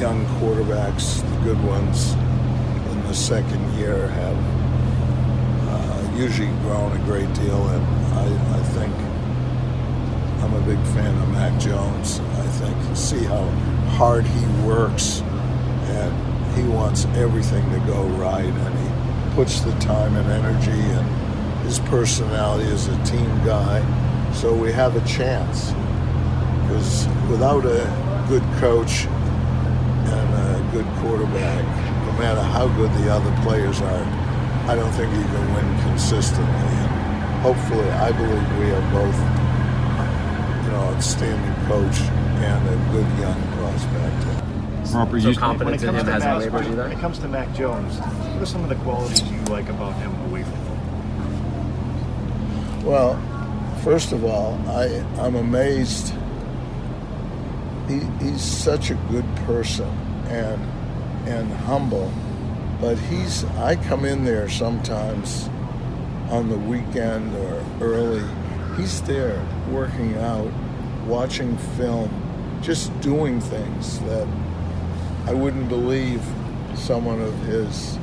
young quarterbacks, the good ones, in the second year have uh, usually grown a great deal, and I, I think I'm a big fan of Mac Jones. I think see how hard he works, and he wants everything to go right, and he puts the time and energy and his personality as a team guy. So we have a chance because without a good coach good quarterback, no matter how good the other players are, I don't think you can win consistently. And hopefully, I believe we have both, you know, outstanding coach and a good young prospect. Harper, So you confidence in him hasn't wavered when it comes to Mac Jones, what are some of the qualities you like about him away from football? Well, first of all, I, I'm amazed. He, he's such a good person and and humble, but he's I come in there sometimes on the weekend or early. He's there working out, watching film, just doing things that I wouldn't believe someone of his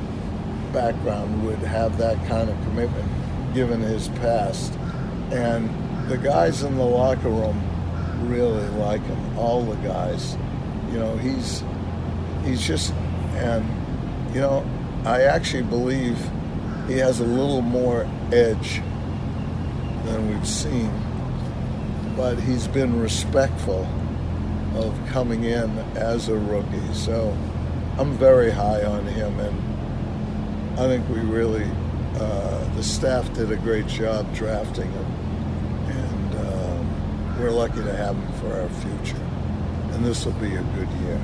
background would have that kind of commitment given his past. And the guys in the locker room really like him, all the guys. You know, he's he's just and you know, I actually believe he has a little more edge than we've seen. But he's been respectful of coming in as a rookie. So I'm very high on him and I think we really, uh, the staff did a great job drafting him, and um, we're lucky to have him for our future. And this will be a good year.